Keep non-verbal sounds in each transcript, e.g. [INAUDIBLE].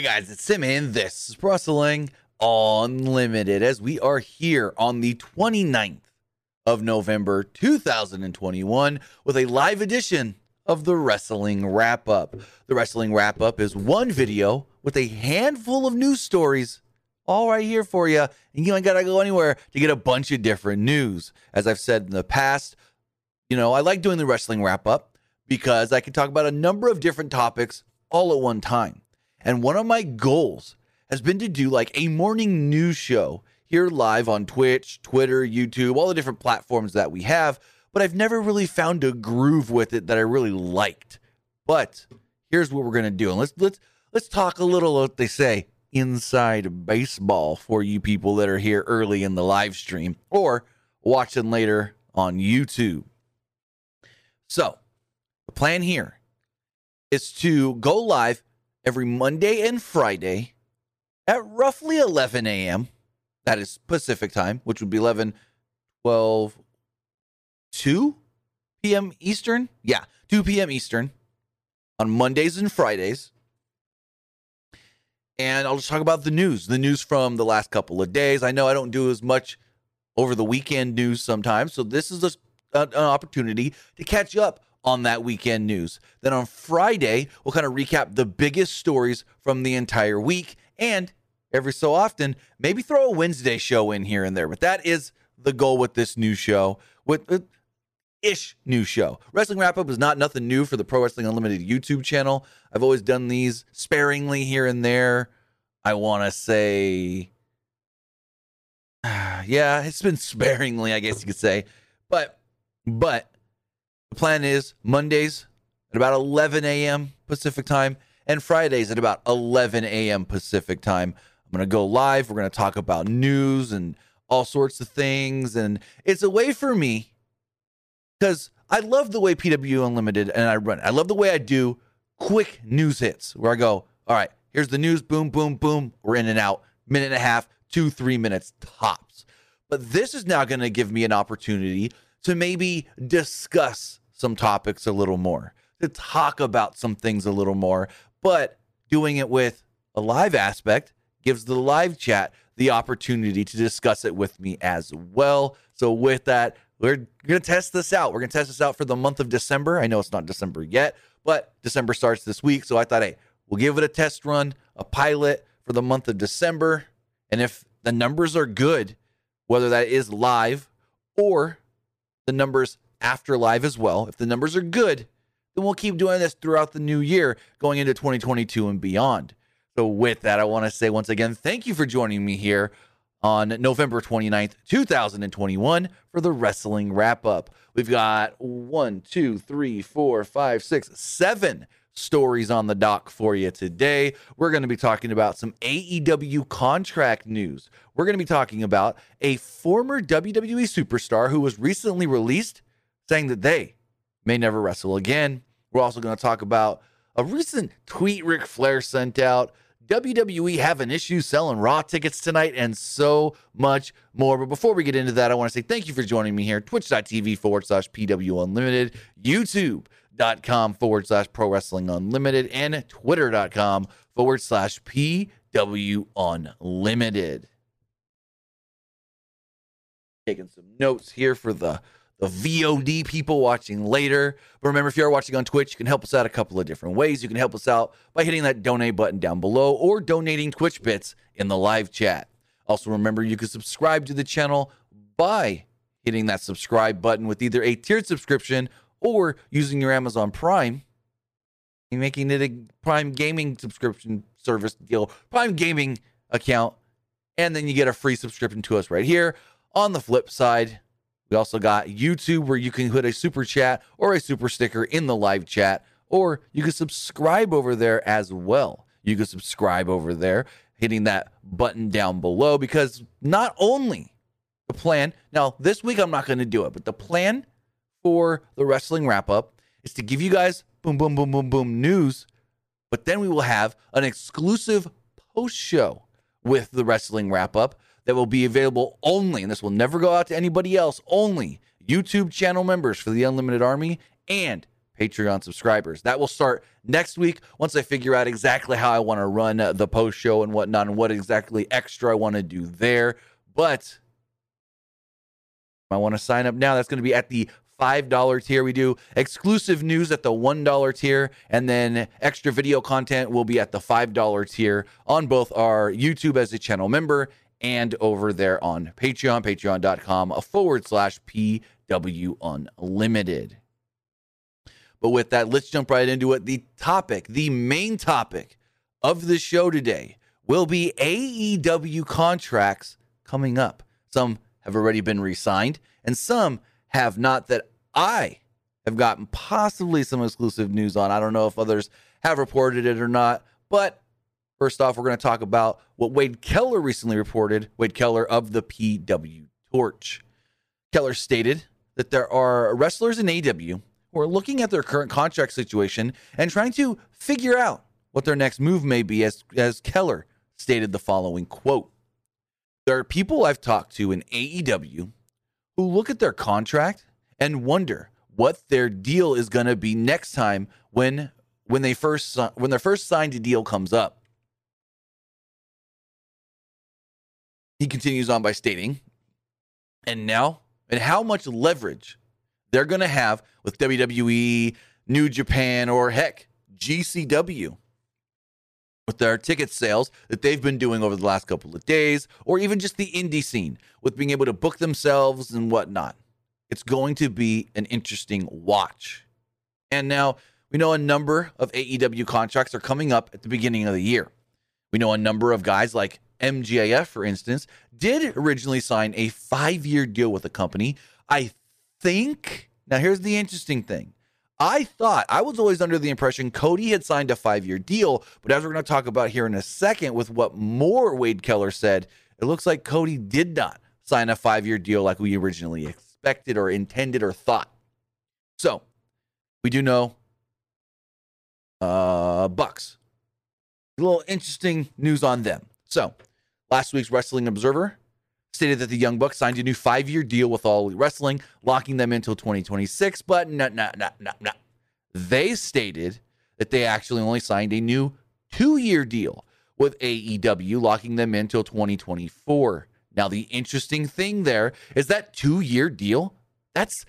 Hey guys, it's Sim and this is Wrestling Unlimited as we are here on the 29th of November 2021 with a live edition of the Wrestling Wrap Up. The Wrestling Wrap Up is one video with a handful of news stories all right here for you. And you ain't got to go anywhere to get a bunch of different news. As I've said in the past, you know, I like doing the Wrestling Wrap Up because I can talk about a number of different topics all at one time. And one of my goals has been to do like a morning news show here live on Twitch, Twitter, YouTube, all the different platforms that we have. But I've never really found a groove with it that I really liked. But here's what we're gonna do. And let's let's let's talk a little what they say inside baseball for you people that are here early in the live stream or watching later on YouTube. So the plan here is to go live every Monday and Friday at roughly 11 a.m. That is Pacific time, which would be 11, 12, 2 p.m. Eastern. Yeah, 2 p.m. Eastern on Mondays and Fridays. And I'll just talk about the news, the news from the last couple of days. I know I don't do as much over the weekend news sometimes. So this is a, an opportunity to catch up on that weekend news. Then on Friday, we'll kind of recap the biggest stories from the entire week and every so often, maybe throw a Wednesday show in here and there. But that is the goal with this new show, with, with ish new show. Wrestling Wrap Up is not nothing new for the Pro Wrestling Unlimited YouTube channel. I've always done these sparingly here and there. I want to say, [SIGHS] yeah, it's been [LAUGHS] sparingly, I guess you could say. But, but the plan is Mondays at about 11 a.m. Pacific time and Fridays at about 11 a.m. Pacific time. I'm going to go live. We're going to talk about news and all sorts of things. And it's a way for me because I love the way PW Unlimited and I run. I love the way I do quick news hits where I go, all right, here's the news, boom, boom, boom. We're in and out, minute and a half, two, three minutes tops. But this is now going to give me an opportunity to maybe discuss some topics a little more, to talk about some things a little more, but doing it with a live aspect gives the live chat the opportunity to discuss it with me as well. So, with that, we're going to test this out. We're going to test this out for the month of December. I know it's not December yet, but December starts this week. So, I thought, hey, we'll give it a test run, a pilot for the month of December. And if the numbers are good, whether that is live or the numbers after live as well. If the numbers are good, then we'll keep doing this throughout the new year going into 2022 and beyond. So, with that, I want to say once again, thank you for joining me here on November 29th, 2021 for the wrestling wrap up. We've got one, two, three, four, five, six, seven stories on the dock for you today. We're going to be talking about some AEW contract news. We're going to be talking about a former WWE superstar who was recently released saying that they may never wrestle again. We're also going to talk about a recent tweet Ric Flair sent out. WWE having issues selling Raw tickets tonight and so much more. But before we get into that, I want to say thank you for joining me here. Twitch.tv forward slash PW Unlimited, YouTube.com forward slash Pro Wrestling Unlimited, and Twitter.com forward slash PW Unlimited. Taking some notes here for the the VOD people watching later. But remember, if you are watching on Twitch, you can help us out a couple of different ways. You can help us out by hitting that donate button down below or donating Twitch bits in the live chat. Also, remember, you can subscribe to the channel by hitting that subscribe button with either a tiered subscription or using your Amazon Prime and making it a Prime Gaming subscription service deal, Prime Gaming account, and then you get a free subscription to us right here. On the flip side, we also got YouTube where you can put a super chat or a super sticker in the live chat, or you can subscribe over there as well. You can subscribe over there, hitting that button down below because not only the plan, now this week I'm not going to do it, but the plan for the wrestling wrap up is to give you guys boom, boom, boom, boom, boom news, but then we will have an exclusive post show with the wrestling wrap up that will be available only, and this will never go out to anybody else, only YouTube channel members for the Unlimited Army and Patreon subscribers. That will start next week once I figure out exactly how I want to run uh, the post show and whatnot and what exactly extra I want to do there. But I want to sign up now. That's going to be at the $5 tier. We do exclusive news at the $1 tier, and then extra video content will be at the $5 tier on both our YouTube as a channel member and over there on Patreon, patreon.com forward slash PW Unlimited. But with that, let's jump right into it. The topic, the main topic of the show today will be AEW contracts coming up. Some have already been re signed, and some have not that I have gotten possibly some exclusive news on. I don't know if others have reported it or not, but first off, we're going to talk about what Wade Keller recently reported. Wade Keller of the PW Torch. Keller stated that there are wrestlers in AEW who are looking at their current contract situation and trying to figure out what their next move may be, as, as Keller stated the following quote. There are people I've talked to in AEW who look at their contract and wonder what their deal is going to be next time when when they first when their first signed deal comes up. He continues on by stating, and now, and how much leverage they're going to have with WWE, New Japan, or heck, GCW with their ticket sales that they've been doing over the last couple of days, or even just the indie scene with being able to book themselves and whatnot. It's going to be an interesting watch. And now we know a number of AEW contracts are coming up at the beginning of the year. We know a number of guys like MJF, for instance, did originally sign a five year deal with the company. I think, now here's the interesting thing. I thought, I was always under the impression Cody had signed a five year deal, but as we're going to talk about here in a second with what more Wade Keller said, it looks like Cody did not sign a five year deal like we originally expected expected or intended or thought. So we do know uh Bucks. A little interesting news on them. So last week's Wrestling Observer stated that the Young Bucks signed a new five-year deal with All Elite Wrestling, locking them until 2026. But no, no, no, no, no. They stated that they actually only signed a new two-year deal with AEW, locking them until 2024. Now, the interesting thing there is that two year deal, that's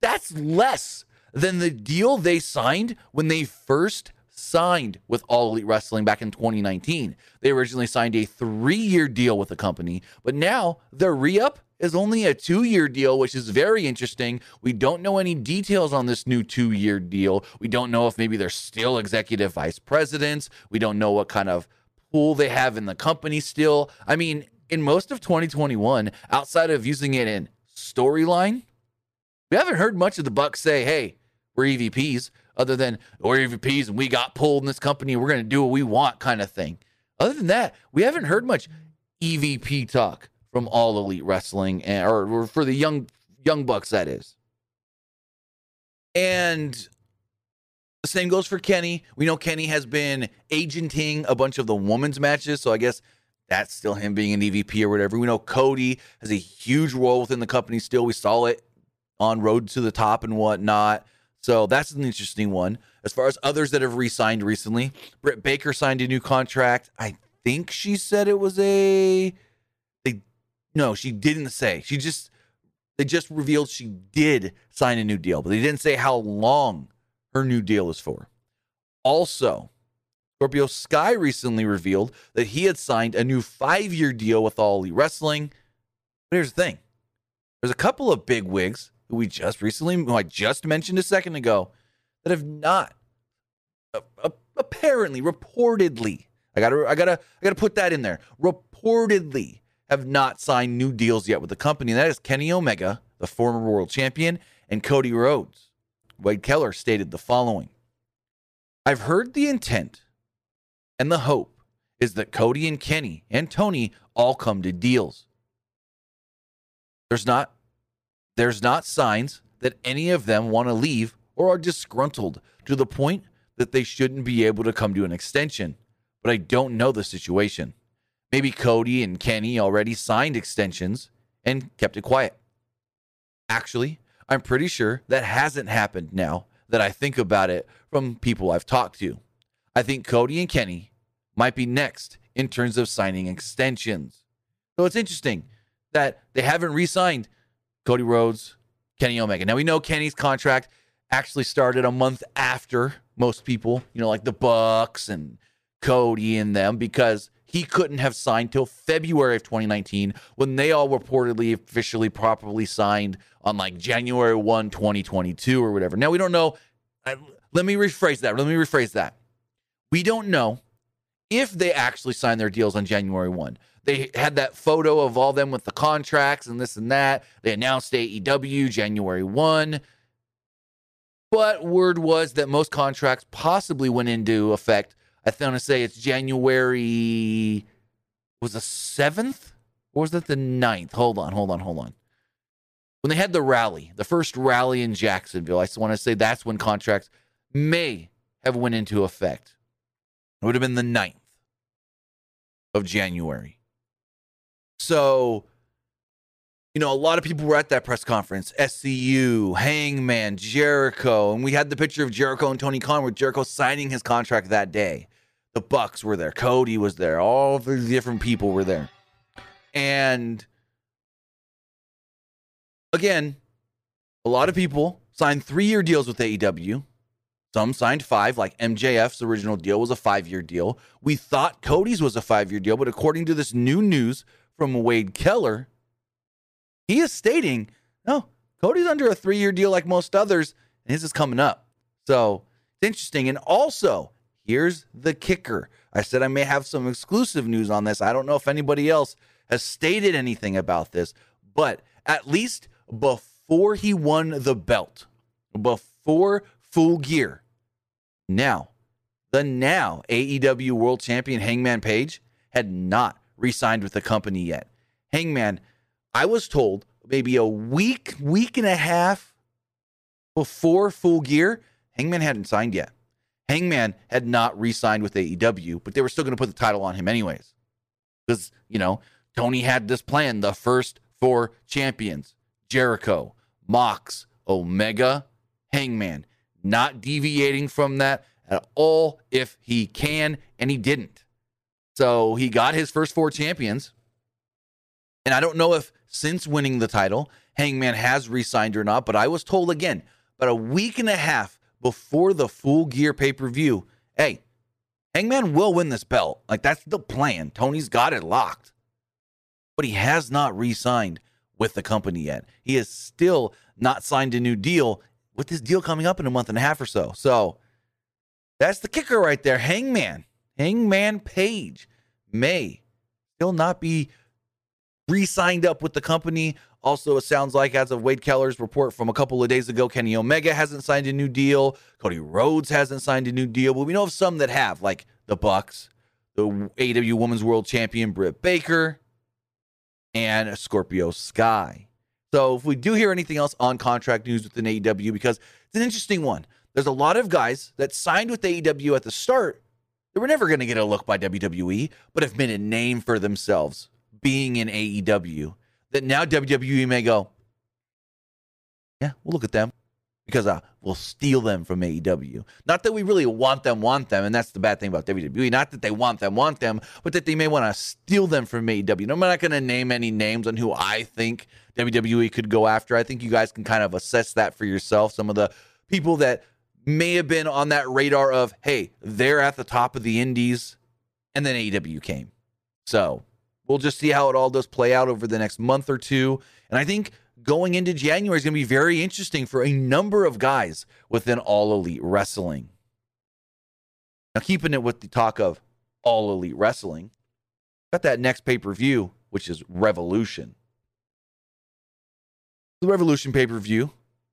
that's less than the deal they signed when they first signed with All Elite Wrestling back in 2019. They originally signed a three year deal with the company, but now their re up is only a two year deal, which is very interesting. We don't know any details on this new two year deal. We don't know if maybe they're still executive vice presidents. We don't know what kind of pool they have in the company still. I mean, in most of 2021, outside of using it in storyline, we haven't heard much of the Bucks say, "Hey, we're EVPs," other than oh, we're EVPs and we got pulled in this company. We're going to do what we want, kind of thing. Other than that, we haven't heard much EVP talk from All Elite Wrestling, eh, and, or for the young young Bucks, that is. And the same goes for Kenny. We know Kenny has been agenting a bunch of the women's matches, so I guess that's still him being an EVP or whatever. We know Cody has a huge role within the company still. We saw it on Rhodes to the Top and whatnot. So that's an interesting one. As far as others that have re signed recently, Britt Baker signed a new contract. I think she said it was a. They, no, she didn't say. She just. They just revealed she did sign a new deal, but they didn't say how long her new deal is for. Also, Scorpio Sky recently revealed that he had signed a new five year deal with All Elite Wrestling. But here's the thing there's a couple of big wigs who we just recently, who I just mentioned a second ago, that have not, uh, apparently, reportedly, I gotta, I gotta, I gotta put that in there, reportedly have not signed new deals yet with the company. And that is Kenny Omega, the former world champion, and Cody Rhodes. Wade Keller stated the following I've heard the intent and the hope is that Cody and Kenny and Tony all come to deals. There's not there's not signs that any of them want to leave or are disgruntled to the point that they shouldn't be able to come to an extension. But I don't know the situation. Maybe Cody and Kenny already signed extensions and kept it quiet. Actually, I'm pretty sure that hasn't happened now that I think about it from people I've talked to. I think Cody and Kenny might be next in terms of signing extensions. So it's interesting that they haven't re signed Cody Rhodes, Kenny Omega. Now we know Kenny's contract actually started a month after most people, you know, like the Bucks and Cody and them, because he couldn't have signed till February of 2019 when they all reportedly officially properly signed on like January 1, 2022 or whatever. Now we don't know. Let me rephrase that. Let me rephrase that. We don't know if they actually signed their deals on January 1. They had that photo of all them with the contracts and this and that. They announced AEW January 1. But word was that most contracts possibly went into effect. I want to say it's January, was the 7th? Or was it the 9th? Hold on, hold on, hold on. When they had the rally, the first rally in Jacksonville, I just want to say that's when contracts may have went into effect. It would have been the 9th of January. So you know, a lot of people were at that press conference. SCU, Hangman, Jericho, and we had the picture of Jericho and Tony Khan with Jericho signing his contract that day. The Bucks were there, Cody was there, all the different people were there. And again, a lot of people signed three-year deals with AEW. Some signed five, like MJF's original deal was a five-year deal. We thought Cody's was a five-year deal, but according to this new news from Wade Keller, he is stating, no, Cody's under a three year deal like most others, and his is coming up. So it's interesting. And also, here's the kicker. I said I may have some exclusive news on this. I don't know if anybody else has stated anything about this, but at least before he won the belt, before full gear, now, the now AEW World Champion Hangman Page had not re signed with the company yet. Hangman I was told maybe a week, week and a half before full gear, Hangman hadn't signed yet. Hangman had not re signed with AEW, but they were still going to put the title on him anyways. Because, you know, Tony had this plan the first four champions Jericho, Mox, Omega, Hangman, not deviating from that at all if he can, and he didn't. So he got his first four champions. And I don't know if since winning the title. Hangman has re signed or not, but I was told again, about a week and a half before the full gear pay per view, hey, Hangman will win this belt. Like, that's the plan. Tony's got it locked. But he has not re signed with the company yet. He has still not signed a new deal with this deal coming up in a month and a half or so. So that's the kicker right there. Hangman, Hangman Page may still not be re-signed up with the company. Also, it sounds like as of Wade Keller's report from a couple of days ago, Kenny Omega hasn't signed a new deal. Cody Rhodes hasn't signed a new deal, but we know of some that have, like the Bucks, the AW Women's World Champion Britt Baker, and Scorpio Sky. So if we do hear anything else on contract news within AEW, because it's an interesting one. There's a lot of guys that signed with AEW at the start they were never going to get a look by WWE, but have made a name for themselves being in AEW that now WWE may go, yeah, we'll look at them because uh, we'll steal them from AEW. Not that we really want them, want them, and that's the bad thing about WWE. Not that they want them, want them, but that they may want to steal them from AEW. No, I'm not going to name any names on who I think WWE could go after. I think you guys can kind of assess that for yourself. Some of the people that may have been on that radar of, hey, they're at the top of the indies, and then AEW came. So We'll just see how it all does play out over the next month or two. And I think going into January is going to be very interesting for a number of guys within All Elite Wrestling. Now, keeping it with the talk of All Elite Wrestling, got that next pay per view, which is Revolution. The Revolution pay per view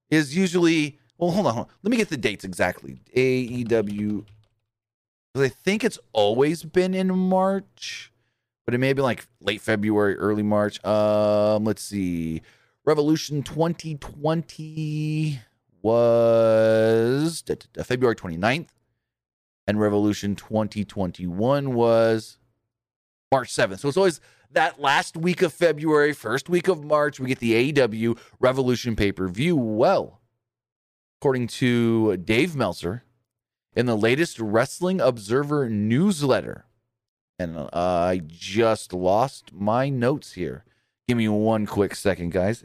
is usually, well, hold on, hold on, Let me get the dates exactly. AEW, because I think it's always been in March but it may been like late February, early March. Um, let's see. Revolution 2020 was da, da, da, February 29th, and Revolution 2021 was March 7th. So it's always that last week of February, first week of March, we get the AEW Revolution pay per view. Well, according to Dave Meltzer, in the latest Wrestling Observer newsletter. And uh, I just lost my notes here. Give me one quick second, guys.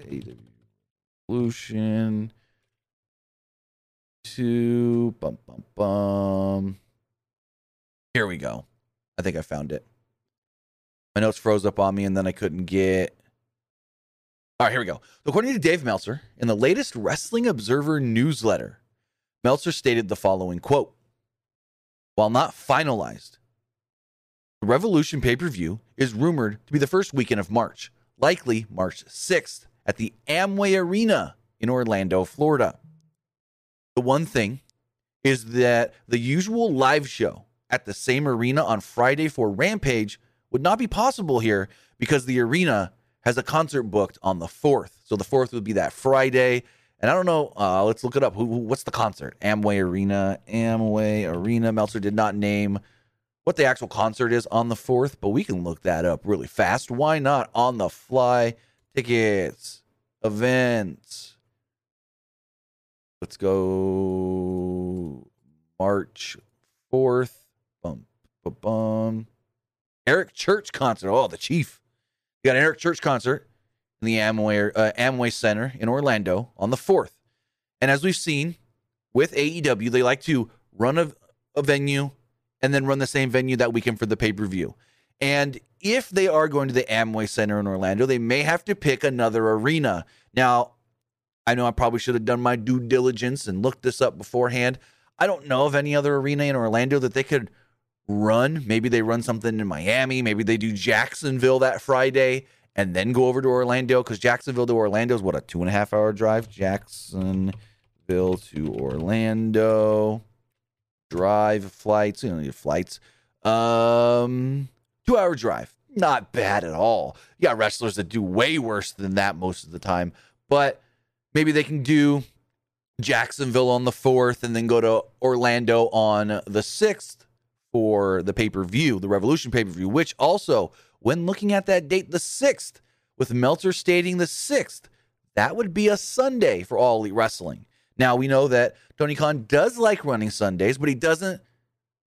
Evolution to bum bum bum. Here we go. I think I found it. My notes froze up on me and then I couldn't get. All right, here we go. According to Dave Meltzer, in the latest Wrestling Observer newsletter, Meltzer stated the following quote While not finalized, the Revolution pay per view is rumored to be the first weekend of March, likely March 6th, at the Amway Arena in Orlando, Florida. The one thing is that the usual live show at the same arena on Friday for Rampage would not be possible here because the arena has a concert booked on the 4th. So the 4th would be that Friday. And I don't know, uh, let's look it up. Who, what's the concert? Amway Arena. Amway Arena. Meltzer did not name what the actual concert is on the 4th, but we can look that up really fast. Why not? On the fly. Tickets, events. Let's go March 4th. Bum, bum, bum. Eric Church concert. Oh, the Chief. You got an Eric Church concert in the Amway, uh, Amway Center in Orlando on the 4th. And as we've seen with AEW, they like to run a, a venue and then run the same venue that weekend for the pay per view. And if they are going to the Amway Center in Orlando, they may have to pick another arena. Now, I know I probably should have done my due diligence and looked this up beforehand. I don't know of any other arena in Orlando that they could run. Maybe they run something in Miami. Maybe they do Jacksonville that Friday and then go over to Orlando because Jacksonville to Orlando is what a two and a half hour drive. Jacksonville to Orlando drive flights. You know, your flights. Um, two hour drive. Not bad at all. You got wrestlers that do way worse than that most of the time, but maybe they can do Jacksonville on the 4th and then go to Orlando on the 6th for the pay per view, the Revolution pay per view, which also, when looking at that date, the 6th, with Meltzer stating the 6th, that would be a Sunday for All Elite Wrestling. Now, we know that Tony Khan does like running Sundays, but he doesn't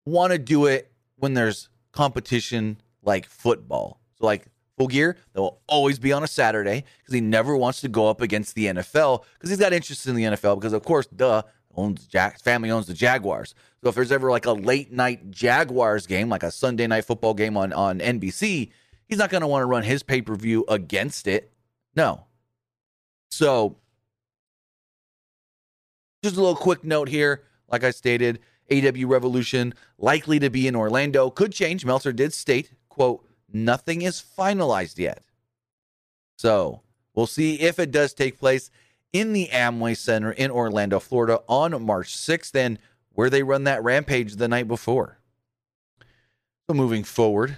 want to do it when there's competition like football. So, like full gear, they'll always be on a Saturday because he never wants to go up against the NFL because he's got interest in the NFL because, of course, duh, owns Jack family owns the Jaguars. So if there's ever like a late night Jaguars game, like a Sunday night football game on on NBC, he's not going to want to run his pay per view against it. No. So just a little quick note here. Like I stated, AW Revolution likely to be in Orlando. Could change. Meltzer did state, quote, nothing is finalized yet. So we'll see if it does take place in the Amway Center in Orlando, Florida on March 6th, and where they run that rampage the night before. So moving forward,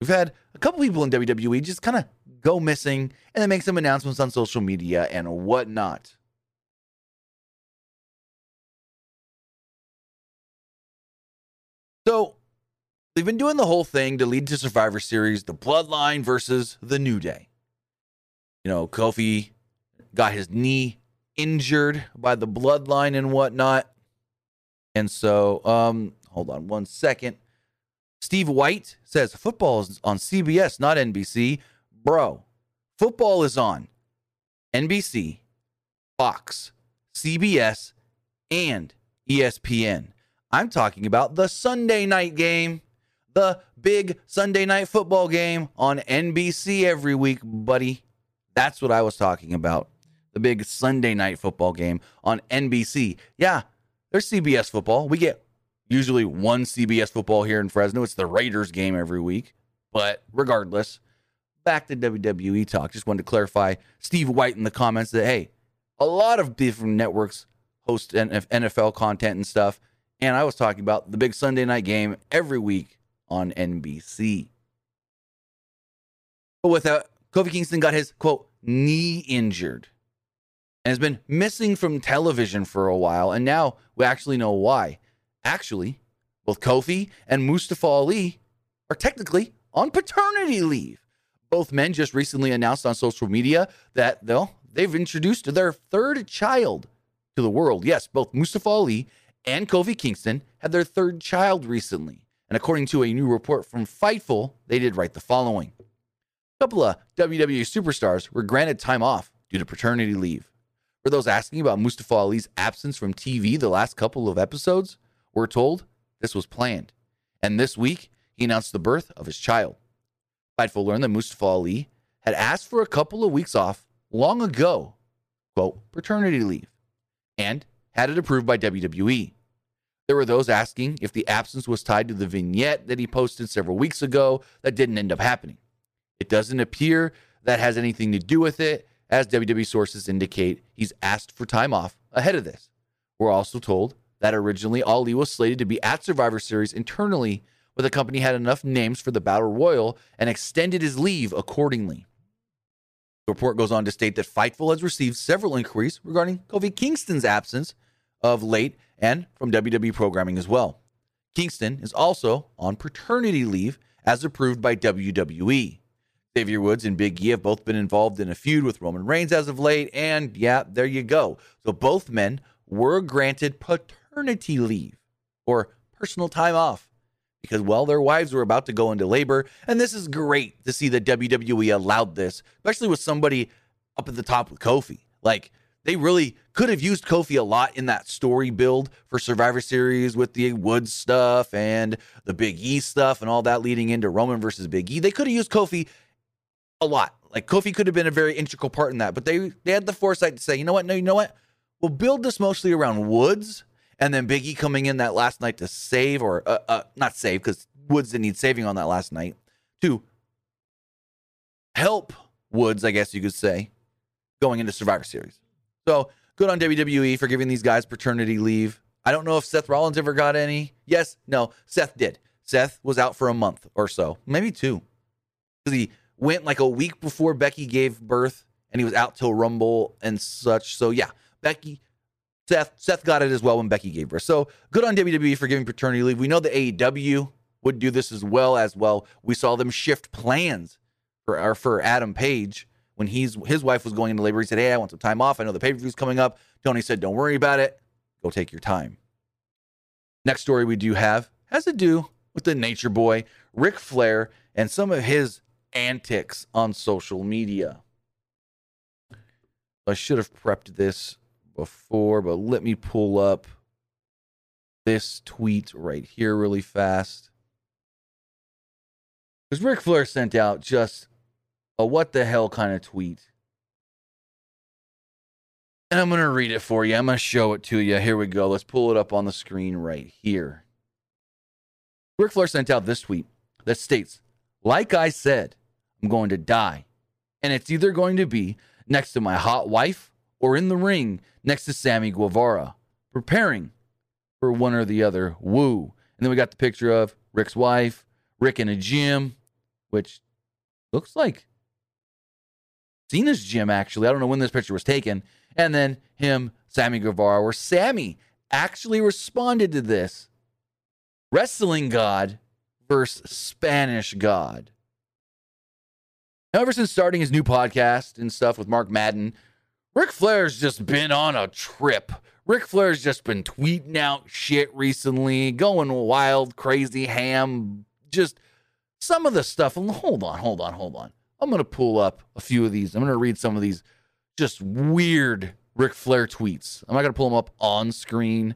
we've had a couple people in WWE just kind of go missing and then make some announcements on social media and whatnot. So they've been doing the whole thing to lead to Survivor Series, the Bloodline versus the New Day. You know, Kofi got his knee injured by the Bloodline and whatnot. And so, um, hold on one second. Steve White says football is on CBS, not NBC. Bro, football is on NBC, Fox, CBS, and ESPN. I'm talking about the Sunday night game, the big Sunday night football game on NBC every week, buddy. That's what I was talking about. The big Sunday night football game on NBC. Yeah, there's CBS football. We get usually one CBS football here in Fresno. It's the Raiders game every week. But regardless, back to WWE talk. Just wanted to clarify Steve White in the comments that, hey, a lot of different networks host NFL content and stuff. And I was talking about the big Sunday night game every week on NBC. But with that, Kofi Kingston got his quote knee injured and has been missing from television for a while. And now we actually know why. Actually, both Kofi and Mustafa Ali are technically on paternity leave. Both men just recently announced on social media that they'll, they've introduced their third child to the world. Yes, both Mustafa Ali and Kofi Kingston had their third child recently. And according to a new report from Fightful, they did write the following. A couple of WWE superstars were granted time off due to paternity leave. For those asking about Mustafa Ali's absence from TV the last couple of episodes, we're told this was planned. And this week, he announced the birth of his child. Fightful learned that Mustafa Ali had asked for a couple of weeks off long ago, quote, paternity leave, and had it approved by WWE. There were those asking if the absence was tied to the vignette that he posted several weeks ago that didn't end up happening. It doesn't appear that has anything to do with it, as WWE sources indicate he's asked for time off ahead of this. We're also told that originally Ali was slated to be at Survivor Series internally, but the company had enough names for the Battle Royal and extended his leave accordingly. The report goes on to state that Fightful has received several inquiries regarding Kofi Kingston's absence of late and from WWE programming as well. Kingston is also on paternity leave as approved by WWE. Xavier Woods and Big E have both been involved in a feud with Roman Reigns as of late, and yeah, there you go. So both men were granted paternity leave or personal time off because, well, their wives were about to go into labor. And this is great to see that WWE allowed this, especially with somebody up at the top with Kofi. Like, they really could have used Kofi a lot in that story build for Survivor Series with the Woods stuff and the Big E stuff and all that leading into Roman versus Big E. They could have used Kofi a lot. Like Kofi could have been a very integral part in that, but they they had the foresight to say, you know what? No, you know what? We'll build this mostly around Woods and then Big E coming in that last night to save or uh, uh, not save because Woods didn't need saving on that last night to help Woods, I guess you could say, going into Survivor Series. So good on WWE for giving these guys paternity leave. I don't know if Seth Rollins ever got any. Yes, no, Seth did. Seth was out for a month or so, maybe two. Because he went like a week before Becky gave birth and he was out till Rumble and such. So yeah, Becky, Seth, Seth got it as well when Becky gave birth. So good on WWE for giving paternity leave. We know the AEW would do this as well as well. We saw them shift plans for for Adam Page when he's his wife was going into labor. He said, "Hey, I want some time off. I know the pay per view's coming up." Tony said, "Don't worry about it. Go take your time." Next story we do have has to do with the Nature Boy, Ric Flair, and some of his antics on social media. I should have prepped this before, but let me pull up this tweet right here really fast. Because Ric Flair sent out just a what the hell kind of tweet. And I'm going to read it for you. I'm going to show it to you. Here we go. Let's pull it up on the screen right here. Ric Flair sent out this tweet that states, Like I said, I'm going to die. And it's either going to be next to my hot wife or in the ring next to Sammy Guevara, preparing for one or the other. Woo. And then we got the picture of Ric's wife, Ric in a gym, which looks like Cena's gym, actually. I don't know when this picture was taken. And then him, Sammy Guevara, where Sammy actually responded to this wrestling god versus Spanish god. Now, ever since starting his new podcast and stuff with Mark Madden, Ric Flair's just been on a trip. Ric Flair's just been tweeting out shit recently, going wild, crazy, ham, just some of the stuff. Hold on, hold on, hold on. I'm going to pull up a few of these. I'm going to read some of these just weird Ric Flair tweets. I'm not going to pull them up on screen,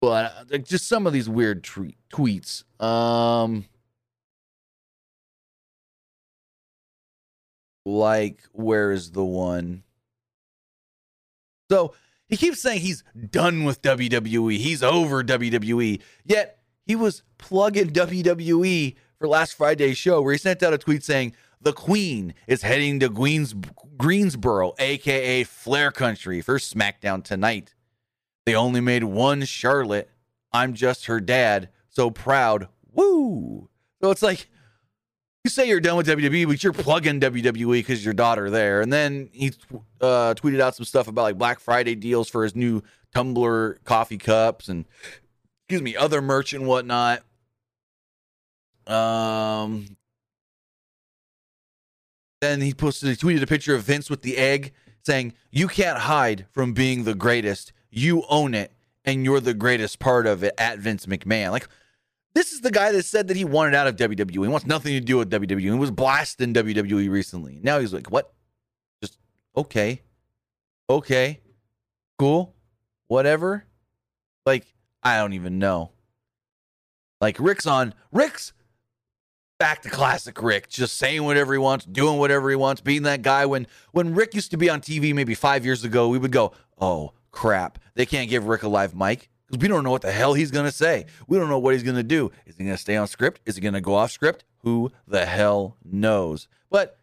but uh, just some of these weird tre- tweets. Um, like where is the one? So he keeps saying he's done with WWE. He's over WWE. Yet he was plugging WWE for last Friday's show where he sent out a tweet saying the Queen is heading to Queens, Greensboro, aka Flair Country, for SmackDown tonight. They only made one Charlotte. I'm just her dad. So proud. Woo! So it's like you say you're done with WWE, but you're plugging WWE because your daughter there. And then he uh, tweeted out some stuff about like Black Friday deals for his new tumbler coffee cups and excuse me, other merch and whatnot. Um, then he posted, he tweeted a picture of Vince with the egg, saying, You can't hide from being the greatest. You own it, and you're the greatest part of it at Vince McMahon. Like, this is the guy that said that he wanted out of WWE. He wants nothing to do with WWE. He was blasted in WWE recently. Now he's like, What? Just okay. Okay. Cool. Whatever. Like, I don't even know. Like Ric's on Ric's back to classic Ric, just saying whatever he wants, doing whatever he wants, being that guy. When when Ric used to be on TV maybe five years ago, we would go, "Oh crap, they can't give Ric a live mic because we don't know what the hell he's gonna say. We don't know what he's gonna do. Is he gonna stay on script? Is he gonna go off script? Who the hell knows?" But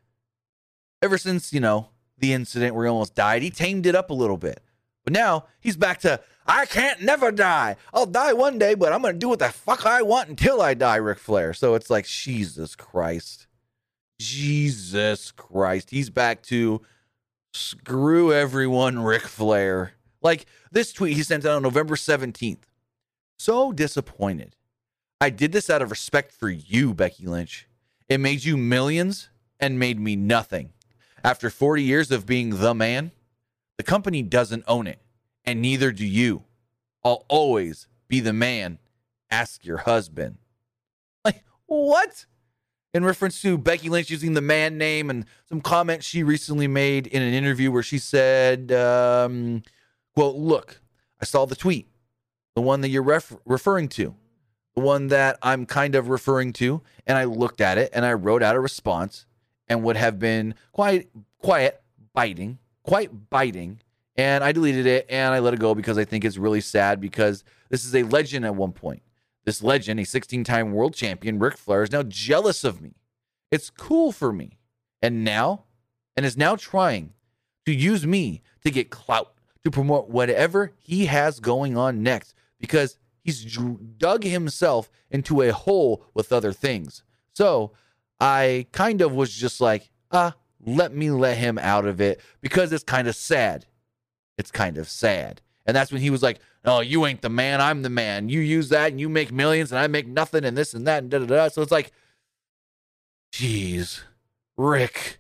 ever since you know the incident where he almost died, he tamed it up a little bit. But now he's back to I can't never die. I'll die one day, but I'm to do what the fuck I want until I die, Ric Flair. So it's like, Jesus Christ. Jesus Christ. He's back to screw everyone, Ric Flair. Like this tweet he sent out on November 17th. So disappointed. I did this out of respect for you, Becky Lynch. It made you millions and made me nothing. After 40 years of being the man, the company doesn't own it and neither do you. I'll always be the man. Ask your husband. Like, what? In reference to Becky Lynch using the man name and some comments she recently made in an interview where she said, um, quote, look, I saw the tweet, the one that you're ref- referring to, the one that I'm kind of referring to, and I looked at it and I wrote out a response and would have been quite quiet, biting, quite biting and I deleted it and I let it go because I think it's really sad because this is a legend at one point. This legend, a 16 time world champion, Ric Flair, is now jealous of me. It's cool for me. And now, and is now trying to use me to get clout, to promote whatever he has going on next because he's dug himself into a hole with other things. So I kind of was just like, ah, let me let him out of it because it's kind of sad it's kind of sad. And that's when he was like, "Oh, you ain't the man. I'm the man. You use that and you make millions, and I make nothing, and this and that and da da da." So it's like, jeez, Ric.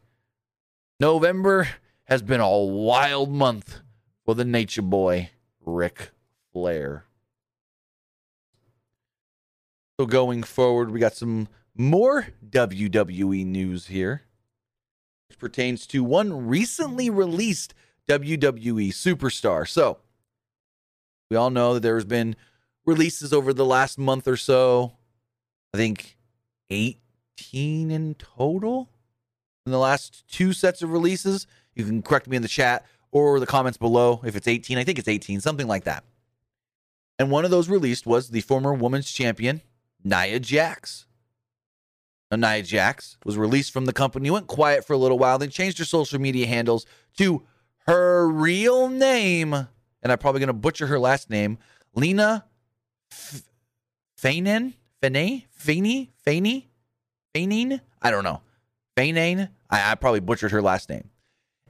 November has been a wild month for the Nature Boy, Ric Flair. So going forward, we got some more WWE news here, pertains to one recently released WWE superstar. So, we all know that there's been releases over the last month or so. I think 18 in total in the last two sets of releases. You can correct me in the chat or the comments below if it's 18. I think it's 18, something like that. And one of those released was the former women's champion, Nia Jax. Nia Jax was released from the company, went quiet for a little while, then changed her social media handles to her real name, and I'm probably going to butcher her last name, Lina Fainen, Faney, Faney, Faney, Fainin. I don't know. Fainane. I, I probably butchered her last name.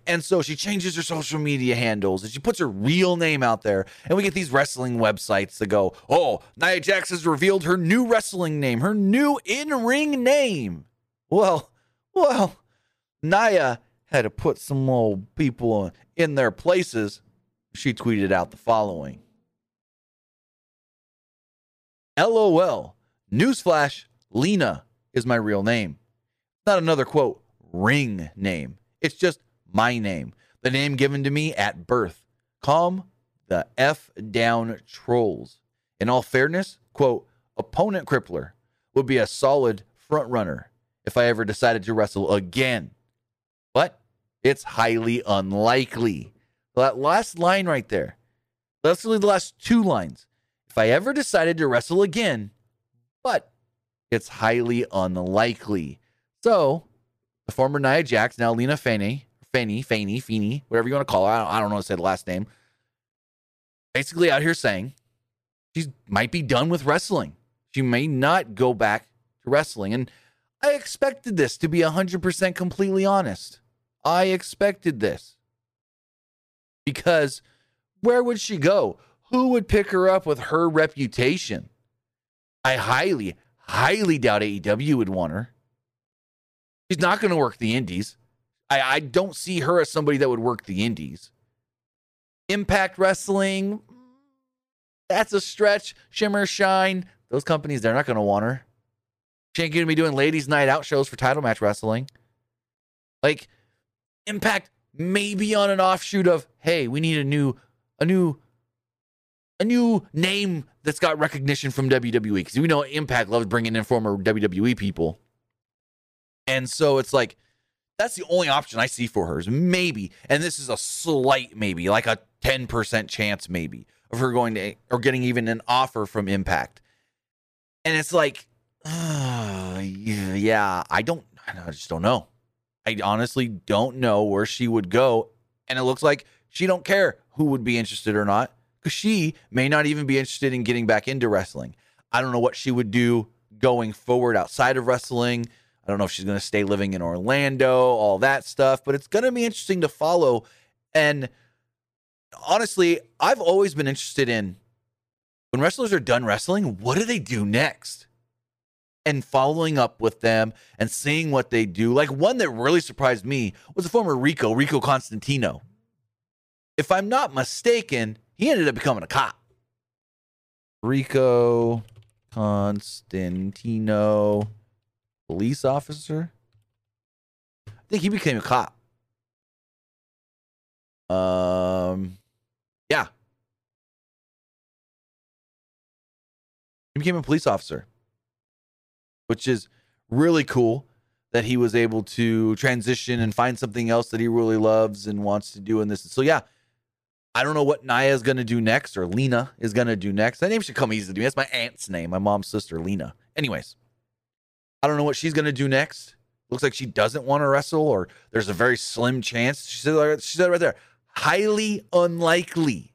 And so she changes her social media handles and she puts her real name out there. And we get these wrestling websites that go, oh, Nia Jax has revealed her new wrestling name, her new in ring name. Well, well, Nia had to put some old people in their places, she tweeted out the following LOL. Newsflash Lina is my real name. Not another quote, ring name. It's just my name, the name given to me at birth. Calm the F down trolls. In all fairness, quote, opponent crippler would be a solid front runner if I ever decided to wrestle again. But it's highly unlikely. That last line right there, that's really the last two lines. If I ever decided to wrestle again, but it's highly unlikely. So, the former Nia Jax, now Lina Faney, Faney, Faney, Feeney, whatever you want to call her, I don't, I don't know to say the last name, basically out here saying she might be done with wrestling. She may not go back to wrestling. And I expected this to be 100% completely honest. I expected this. Because where would she go? Who would pick her up with her reputation? I highly, highly doubt AEW would want her. She's not going to work the indies. I, I don't see her as somebody that would work the indies. Impact Wrestling, that's a stretch. Shimmer, Shine, those companies, they're not going to want her. She ain't going to be doing ladies' night out shows for title match wrestling. Like, Impact, maybe on an offshoot of, hey, we need a new, a new, a new name that's got recognition from WWE because we know Impact loves bringing in former WWE people. And so it's like, that's the only option I see for her is maybe, and this is a slight maybe, like a 10% chance maybe of her going to or getting even an offer from Impact. And it's like, uh, [SIGHS] yeah, I don't, I just don't know. I honestly don't know where she would go. And it looks like she don't care who would be interested or not because she may not even be interested in getting back into wrestling. I don't know what she would do going forward outside of wrestling. I don't know if she's going to stay living in Orlando, all that stuff, but it's going to be interesting to follow. And honestly, I've always been interested in when wrestlers are done wrestling, what do they do next? And following up with them and seeing what they do. Like one that really surprised me was a former Rico, Rico Constantino. If I'm not mistaken, he ended up becoming a cop. Rico Constantino police officer. I think he became a cop. Um, yeah, he became a police officer, which is really cool that he was able to transition and find something else that he really loves and wants to do in this. So yeah, I don't know what Nia is going to do next or Lina is going to do next. That name should come easy to me. That's my aunt's name, my mom's sister, Lena. Anyways, I don't know what she's going to do next. Looks like she doesn't want to wrestle, or there's a very slim chance. She said, she said right there, highly unlikely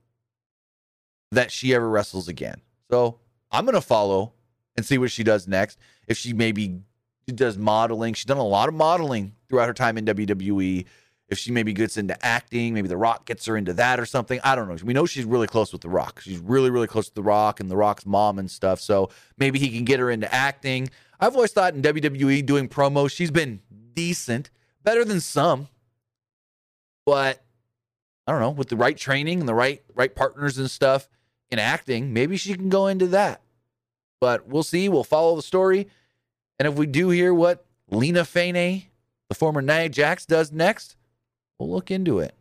that she ever wrestles again. So I'm going to follow and see what she does next. If she maybe does modeling, she's done a lot of modeling throughout her time in WWE. If she maybe gets into acting, maybe The Rock gets her into that or something. I don't know. We know she's really close with The Rock. She's really, really close to The Rock and The Rock's mom and stuff. So maybe he can get her into acting. I've always thought in WWE doing promos, she's been decent, better than some. But I don't know, with the right training and the right right partners and stuff in acting, maybe she can go into that. But we'll see. We'll follow the story. And if we do hear what Lina Fane, the former Nia Jax, does next, we'll look into it.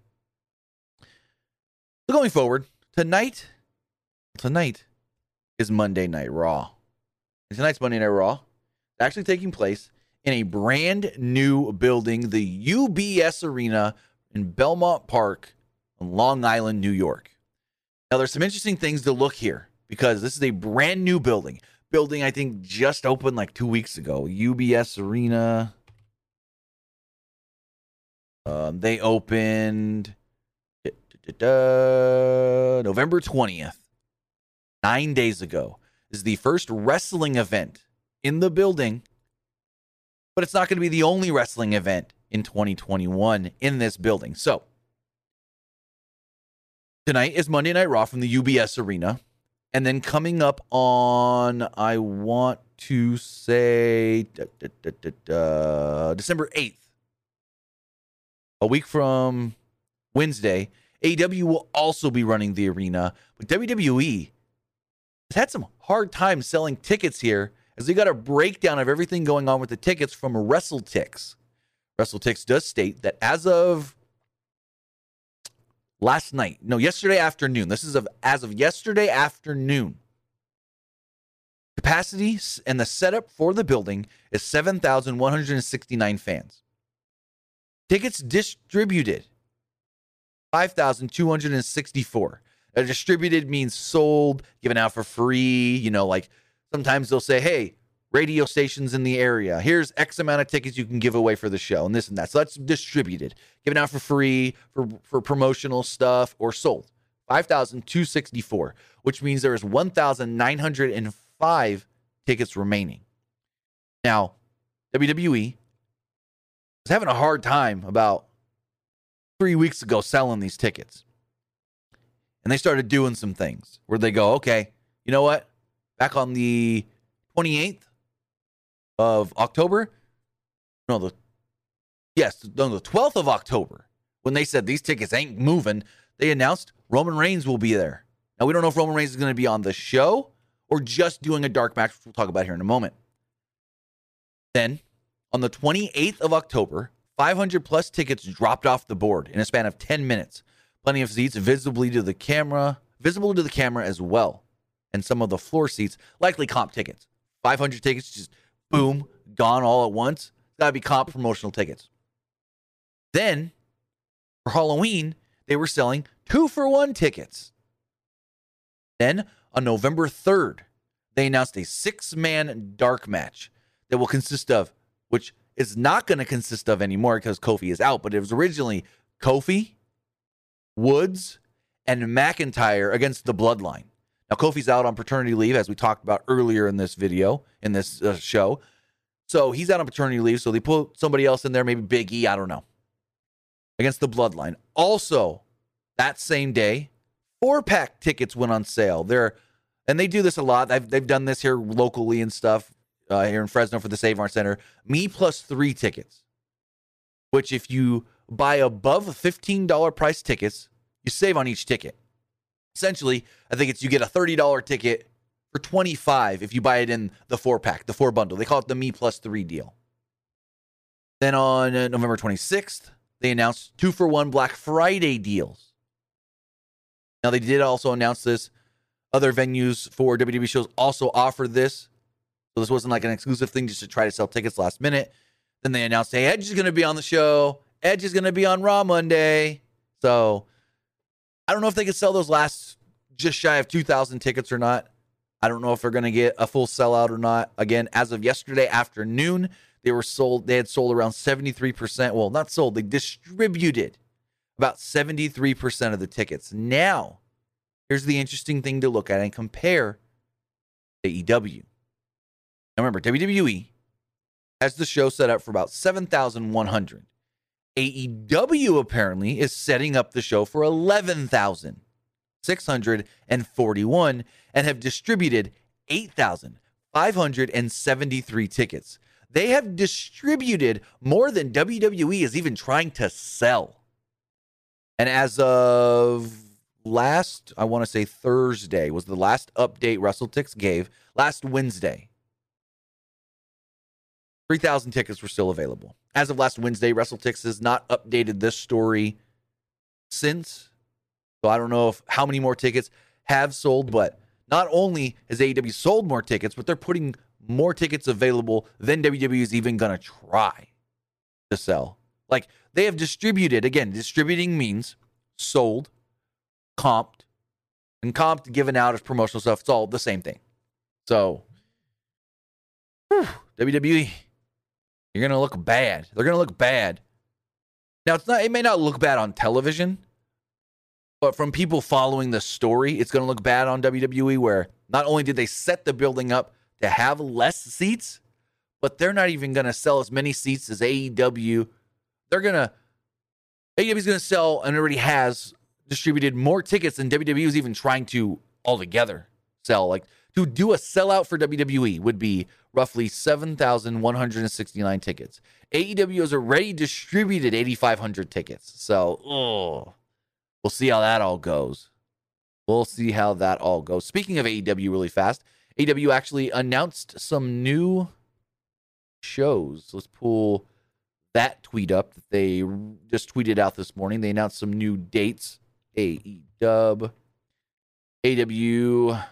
So going forward, tonight, tonight is Monday Night Raw. And tonight's Monday Night Raw actually taking place in a brand new building, the UBS Arena in Belmont Park on Long Island, New York. Now, there's some interesting things to look here because this is a brand new building. Building, I think, just opened like two weeks ago. UBS Arena. Um, they opened November 20th, nine days ago. This is the first wrestling event in the building, but it's not going to be the only wrestling event in 2021 in this building. So, tonight is Monday Night Raw from the UBS Arena. And then coming up on, I want to say da, da, da, December 8th, a week from Wednesday, AEW will also be running the arena. But WWE has had some hard time selling tickets here as we got a breakdown of everything going on with the tickets from WrestleTix. WrestleTix does state that as of last night, no, yesterday afternoon, this is of as of yesterday afternoon, capacity and the setup for the building is 7,169 fans. Tickets distributed 5,264. distributed means sold, given out for free, you know, like sometimes they'll say, hey, radio stations in the area. Here's X amount of tickets you can give away for the show and this and that. So that's distributed, given out for free, for, for promotional stuff, or sold. 5,264, which means there is 1,905 tickets remaining. Now, WWE was having a hard time about three weeks ago selling these tickets. And they started doing some things where they go, okay, you know what? Back on the 28th of October. No, the yes, no, the 12th of October, when they said these tickets ain't moving, they announced Roman Reigns will be there. Now, we don't know if Roman Reigns is going to be on the show or just doing a dark match, which we'll talk about here in a moment. Then, on the 28th of October, 500 plus tickets dropped off the board in a span of 10 minutes. Plenty of seats visibly to the camera, visible to the camera as well. And some of the floor seats, likely comp tickets. 500 tickets, just boom, gone all at once. That'd be comp promotional tickets. Then, for Halloween, they were selling two for one tickets. Then, on November 3rd, they announced a six man dark match that will consist of, which is not going to consist of anymore because Kofi is out, but it was originally Kofi, Woods, and McIntyre against the Bloodline. Now, Kofi's out on paternity leave, as we talked about earlier in this video, in this uh, show. So he's out on paternity leave. So they put somebody else in there, maybe Big E, I don't know, against the Bloodline. Also, that same day, four pack tickets went on sale. They're and they do this a lot. They've, they've done this here locally and stuff uh, here in Fresno for the Save Mart Center. Me plus three tickets, which if you buy above $15 price tickets, you save on each ticket. Essentially, I think it's you get a $30 ticket for 25 if you buy it in the four pack, the four bundle. They call it the Me plus three deal. Then on uh, November 26th, they announced two for one Black Friday deals. Now, they did also announce this. Other venues for WWE shows also offered this. So this wasn't like an exclusive thing just to try to sell tickets last minute. Then they announced, hey, Edge is going to be on the show. Edge is going to be on Raw Monday. So I don't know if they could sell those last just shy of 2,000 tickets or not. I don't know if they're going to get a full sellout or not. Again, as of yesterday afternoon, they were sold. They had sold around 73%. Well, not sold, they distributed about 73% of the tickets. Now, here's the interesting thing to look at and compare AEW. Now remember, WWE has the show set up for about 7,100. AEW apparently is setting up the show for 11,641 and have distributed 8,573 tickets. They have distributed more than WWE is even trying to sell. And as of last, I want to say Thursday was the last update WrestleTix gave, last Wednesday. 3,000 tickets were still available. As of last Wednesday, WrestleTix has not updated this story since. So I don't know if how many more tickets have sold, but not only has AEW sold more tickets, but they're putting more tickets available than WWE is even going to try to sell. Like they have distributed, again, distributing means sold, comped, and comped given out as promotional stuff. It's all the same thing. So, whew, WWE, you're going to look bad. They're going to look bad. Now, it's not, it may not look bad on television, but from people following the story, it's going to look bad on WWE where not only did they set the building up to have less seats, but they're not even going to sell as many seats as AEW. They're going to, AEW is going to sell and already has distributed more tickets than WWE is even trying to altogether sell. Like to do a sellout for WWE would be roughly 7,169 tickets. AEW has already distributed 8,500 tickets. So, oh, we'll see how that all goes. We'll see how that all goes. Speaking of AEW, really fast, AEW actually announced some new shows. Let's pull that tweet up that they just tweeted out this morning. They announced some new dates. AEW. AW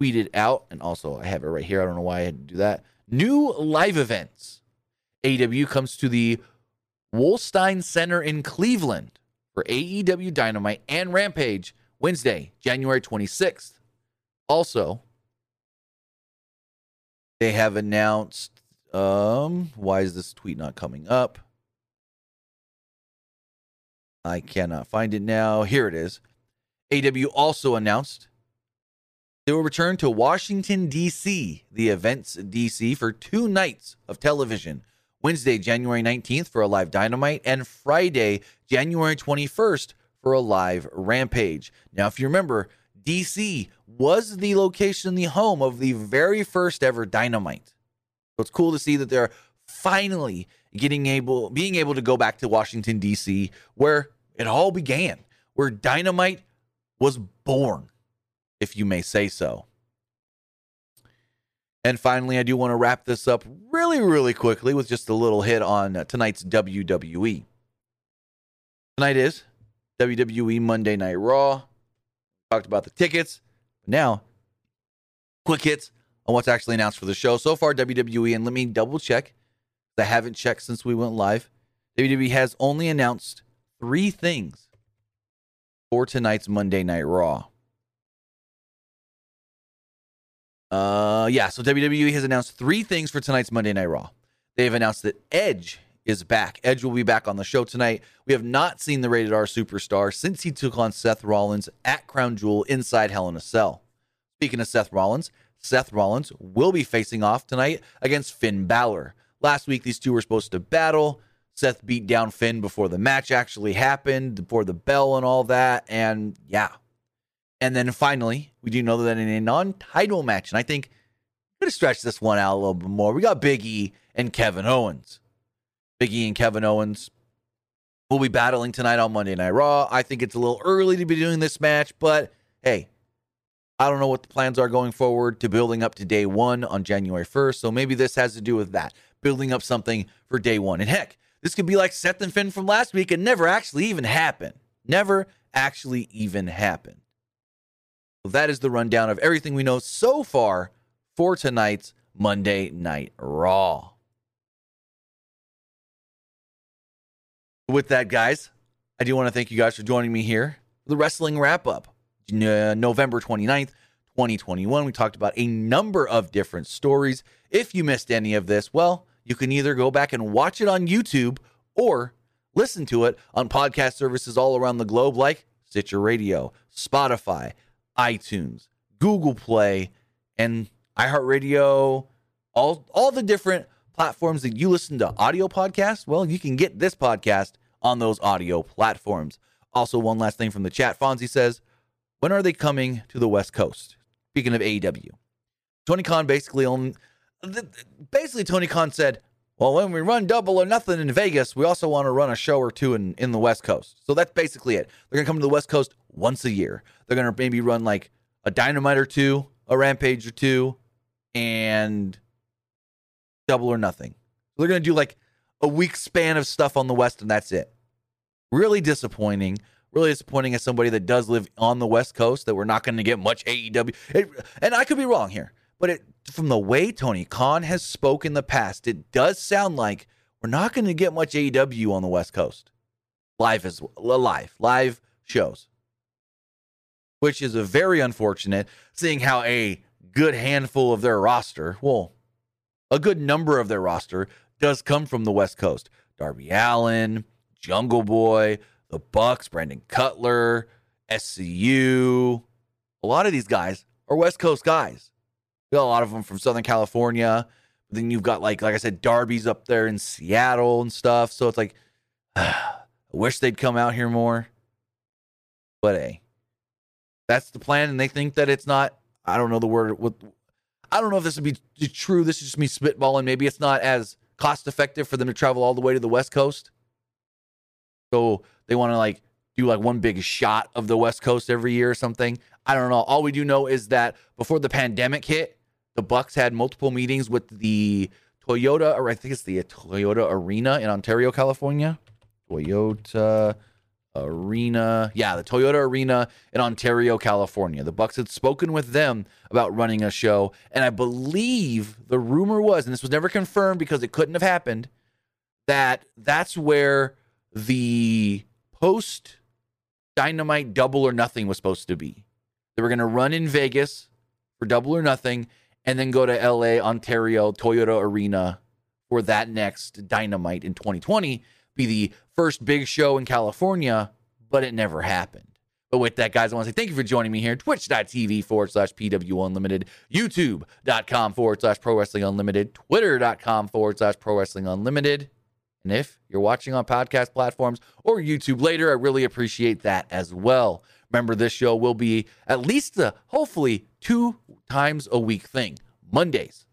tweeted out, and also I have it right here. I don't know why I had to do that. New live events. AEW comes to the Wolstein Center in Cleveland for AEW Dynamite and Rampage Wednesday, January 26th. Also, they have announced um why is this tweet not coming up? I cannot find it now. Here it is. AW also announced they will return to Washington, D.C., the events D.C., for two nights of television Wednesday, January 19th for a live Dynamite, and Friday, January 21st for a live Rampage. Now, if you remember, DC was the location, the home of the very first ever Dynamite. So it's cool to see that they're finally getting able being able to go back to Washington D.C. where it all began, where Dynamite was born, if you may say so. And finally, I do want to wrap this up really, really quickly with just a little hit on tonight's WWE. Tonight is WWE Monday Night Raw. Talked about the tickets. Now, quick hits on what's actually announced for the show. So far, WWE, and let me double check. I haven't checked since we went live. WWE has only announced three things for tonight's Monday Night Raw. Uh, yeah. So WWE has announced three things for tonight's Monday Night Raw. They've announced that Edge is back. Edge will be back on the show tonight. We have not seen the rated R superstar since he took on Seth Rollins at Crown Jewel inside Hell in a Cell. Speaking of Seth Rollins, Seth Rollins will be facing off tonight against Finn Balor. Last week, these two were supposed to battle. Seth beat down Finn before the match actually happened, before the bell and all that. And yeah, and then finally, we do know that in a non title match, and I think we're going to stretch this one out a little bit more. We got Big E and Kevin Owens. Big E and Kevin Owens will be battling tonight on Monday Night Raw. I think it's a little early to be doing this match, but hey, I don't know what the plans are going forward to building up to day one on January 1st. So maybe this has to do with that, building up something for day one. And heck, this could be like Seth and Finn from last week and never actually even happen. Never actually even happen that is the rundown of everything we know so far for tonight's Monday Night Raw. With that, guys, I do want to thank you guys for joining me here for the wrestling wrap up. Uh, November 29th, 2021. We talked about a number of different stories. If you missed any of this, well, you can either go back and watch it on YouTube or listen to it on podcast services all around the globe like Stitcher Radio, Spotify, iTunes, Google Play, and iHeartRadio, all all the different platforms that you listen to audio podcasts. Well, you can get this podcast on those audio platforms. Also, one last thing from the chat. Fonzie says, when are they coming to the West Coast? Speaking of AEW, Tony Khan basically basically Tony Khan said, well, when we run double or nothing in Vegas, we also want to run a show or two in, in the West Coast. So that's basically it. They're going to come to the West Coast once a year. They're going to maybe run like a Dynamite or two, a Rampage or two, and double or nothing. They're going to do like a week span of stuff on the West, and that's it. Really disappointing. Really disappointing as somebody that does live on the West Coast that we're not going to get much AEW. It, and I could be wrong here, but it from the way Tony Khan has spoken in the past, it does sound like we're not going to get much AEW on the West Coast. Live is live, live shows. Which is a very unfortunate, seeing how a good handful of their roster, well, a good number of their roster does come from the West Coast. Darby Allin, Jungle Boy, the Bucks, Brandon Cutler, SCU. A lot of these guys are West Coast guys. Got a lot of them from Southern California. But then you've got like like I said, Darby's up there in Seattle and stuff. So it's like [SIGHS] I wish they'd come out here more. But hey, that's the plan, and they think that it's not. I don't know the word. What I don't know if this would be true. This is just me spitballing. Maybe it's not as cost effective for them to travel all the way to the West Coast. So they want to like do like one big shot of the West Coast every year or something. I don't know. All we do know is that before the pandemic hit, the Bucks had multiple meetings with the Toyota, or I think it's the Toyota Arena in Ontario, California. Toyota Arena. Yeah, the Toyota Arena in Ontario, California. The Bucks had spoken with them about running a show, and I believe the rumor was, and this was never confirmed because it couldn't have happened, that that's where the post Dynamite Double or Nothing was supposed to be. They were going to run in Vegas for Double or Nothing and then go to LA, Ontario, Toyota Arena for that next Dynamite in 2020, be the first big show in California, but it never happened. But with that, guys, I want to say thank you for joining me here. Twitch.tv forward slash PW Unlimited, YouTube.com forward slash Pro Wrestling Unlimited, Twitter.com forward slash Pro Wrestling Unlimited. And if you're watching on podcast platforms or YouTube later, I really appreciate that as well. Remember, this show will be at least a hopefully two times a week thing. Mondays,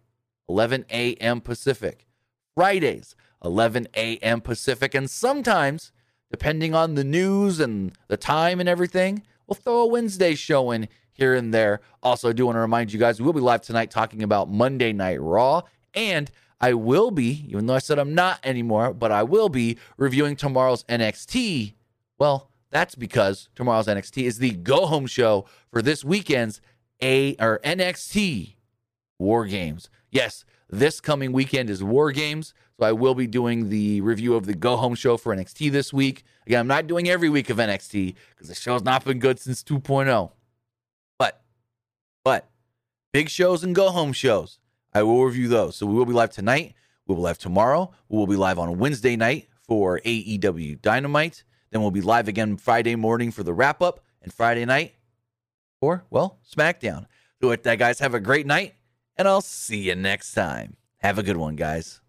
11 a.m. Pacific. Fridays, 11 a.m. Pacific. And sometimes, depending on the news and the time and everything, we'll throw a Wednesday show in here and there. Also, I do want to remind you guys we will be live tonight talking about Monday Night Raw. And I will be, even though I said I'm not anymore, but I will be reviewing tomorrow's NXT. Well, that's because tomorrow's NXT is the go home show for this weekend's A or NXT War Games. Yes, this coming weekend is War Games. So I will be doing the review of the go home show for NXT this week. Again, I'm not doing every week of NXT because the show's not been good since 2.0. But, but big shows and go home shows, I will review those. So we will be live tonight. We will be live tomorrow. We will be live on Wednesday night for AEW Dynamite. Then we'll be live again Friday morning for the wrap up and Friday night well, SmackDown. Do it, that, guys, have a great night and I'll see you next time. Have a good one, guys.